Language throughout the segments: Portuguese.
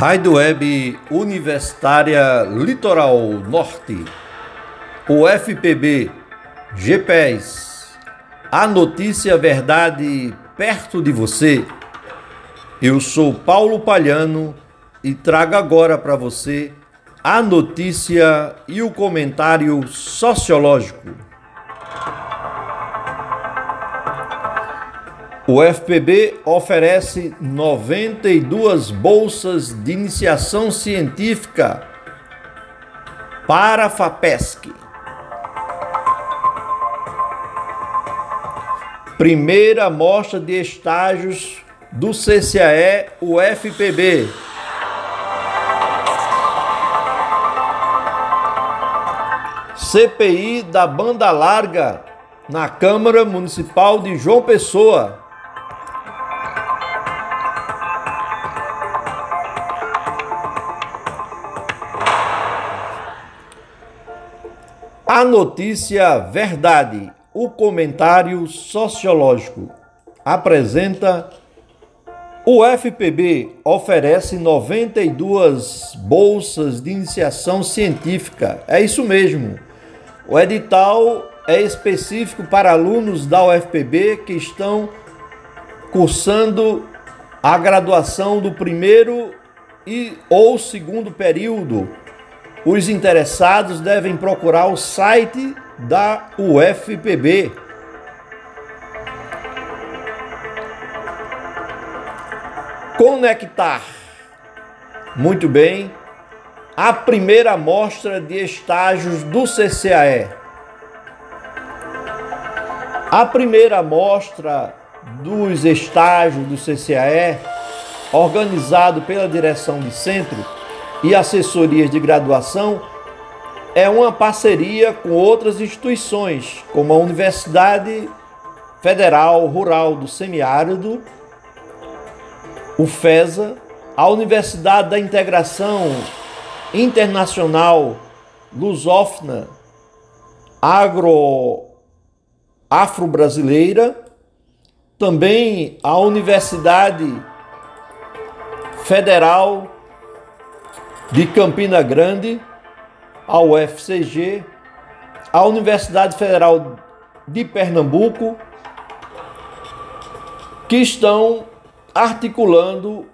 Rádio Web Universitária Litoral Norte, o FPB, GPES, a notícia verdade perto de você. Eu sou Paulo Palhano e trago agora para você a notícia e o comentário sociológico. O FPB oferece 92 bolsas de iniciação científica para a FAPESC. Primeira mostra de estágios do CCAE UFPB. CPI da banda larga na Câmara Municipal de João Pessoa. A notícia verdade, o comentário sociológico apresenta o FPB oferece 92 bolsas de iniciação científica. É isso mesmo. O edital é específico para alunos da UFPB que estão cursando a graduação do primeiro e ou segundo período os interessados devem procurar o site da UFPB. Conectar. Muito bem. A primeira amostra de estágios do CCAE. A primeira amostra dos estágios do CCAE, organizado pela direção de centro, e assessorias de graduação é uma parceria com outras instituições, como a Universidade Federal Rural do Semiárido, o FESA, a Universidade da Integração Internacional Lusófona Agro Afro-Brasileira, também a Universidade Federal de Campina Grande, a UFCG, a Universidade Federal de Pernambuco, que estão articulando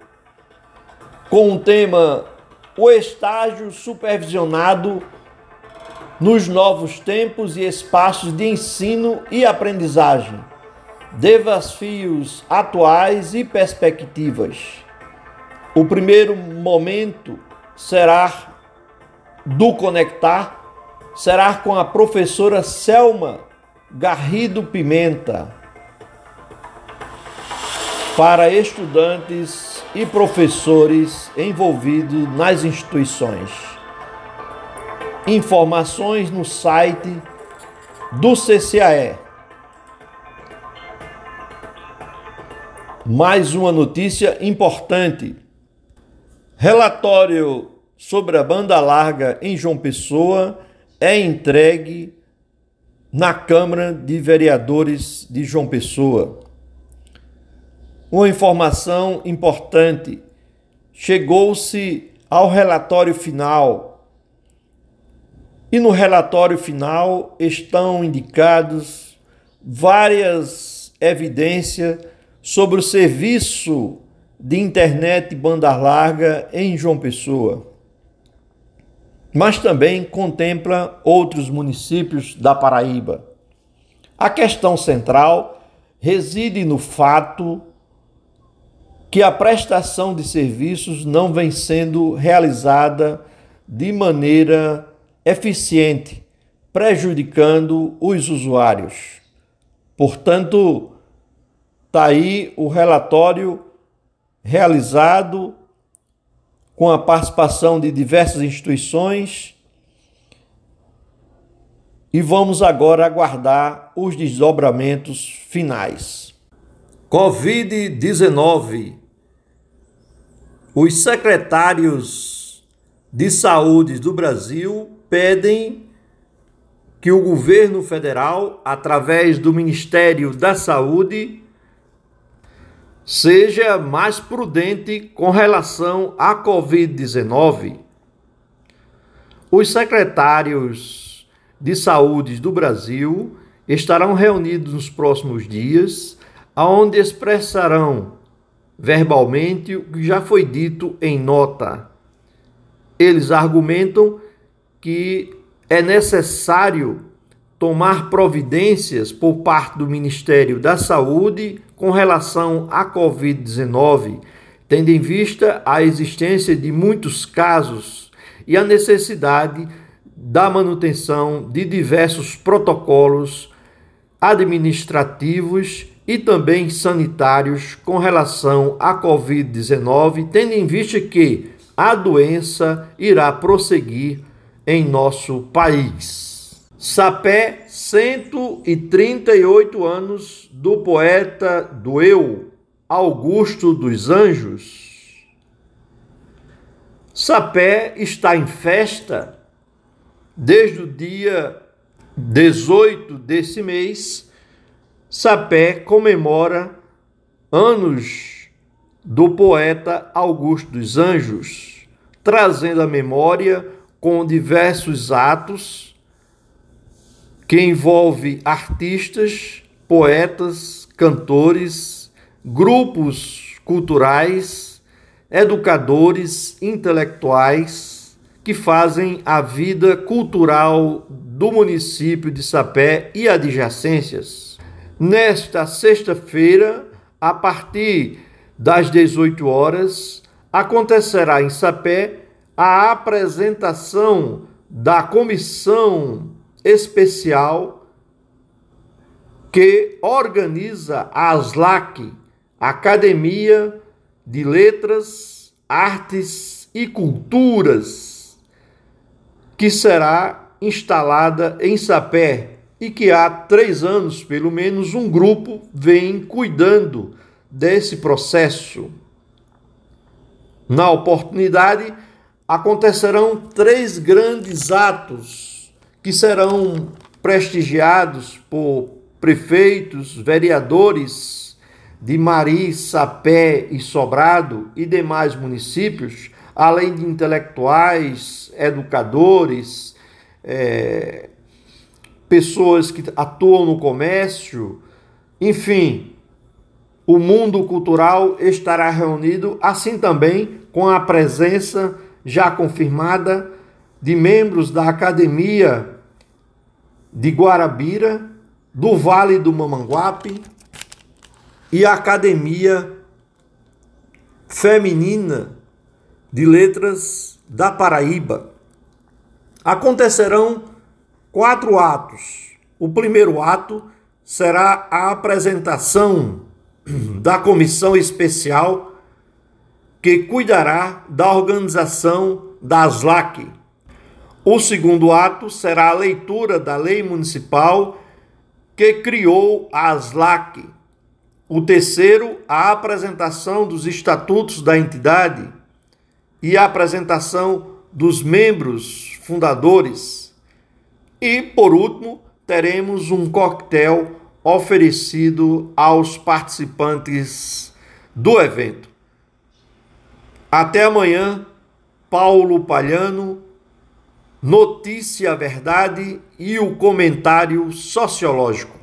com o tema o estágio supervisionado nos novos tempos e espaços de ensino e aprendizagem, desafios atuais e perspectivas. O primeiro momento será do Conectar, será com a professora Selma Garrido Pimenta, para estudantes e professores envolvidos nas instituições. Informações no site do CCAE. Mais uma notícia importante. Relatório sobre a banda larga em João Pessoa é entregue na Câmara de Vereadores de João Pessoa. Uma informação importante: chegou-se ao relatório final. E no relatório final estão indicados várias evidências sobre o serviço de internet banda larga em João Pessoa, mas também contempla outros municípios da Paraíba. A questão central reside no fato que a prestação de serviços não vem sendo realizada de maneira eficiente, prejudicando os usuários. Portanto, está aí o relatório realizado com a participação de diversas instituições e vamos agora aguardar os desdobramentos finais. Covid-19. Os secretários de saúde do Brasil pedem que o governo federal, através do Ministério da Saúde, seja mais prudente com relação à Covid-19. Os secretários de saúde do Brasil estarão reunidos nos próximos dias, aonde expressarão verbalmente o que já foi dito em nota. Eles argumentam que é necessário tomar providências por parte do Ministério da Saúde com relação à Covid-19, tendo em vista a existência de muitos casos e a necessidade da manutenção de diversos protocolos administrativos e também sanitários com relação à Covid-19, tendo em vista que a doença irá prosseguir em nosso país. Sapé, 138 anos do poeta do Eu, Augusto dos Anjos. Sapé está em festa desde o dia 18 desse mês. Sapé comemora anos do poeta Augusto dos Anjos, trazendo a memória com diversos atos que envolve artistas, poetas, cantores, grupos culturais, educadores, intelectuais que fazem a vida cultural do município de Sapé e adjacências. Nesta sexta-feira, a partir das 18 horas, acontecerá em Sapé a apresentação da comissão especial que organiza a ASLAC, Academia de Letras, Artes e Culturas, que será instalada em Sapé e que há três anos, pelo menos, um grupo vem cuidando desse processo. Na oportunidade, acontecerão três grandes atos que serão prestigiados por prefeitos, vereadores de Mari, Sapé e Sobrado e demais municípios, além de intelectuais, educadores, é, pessoas que atuam no comércio, enfim, o mundo cultural estará reunido, assim também com a presença já confirmada de membros da Academia de Guarabira, do Vale do Mamanguape e a Academia Feminina de Letras da Paraíba. Acontecerão quatro atos. O primeiro ato será a apresentação da comissão especial que cuidará da organização da ASLAC, o segundo ato será a leitura da lei municipal que criou a ASLAC. O terceiro, a apresentação dos estatutos da entidade e a apresentação dos membros fundadores. E, por último, teremos um coquetel oferecido aos participantes do evento. Até amanhã, Paulo Palhano notícia verdade e o comentário sociológico.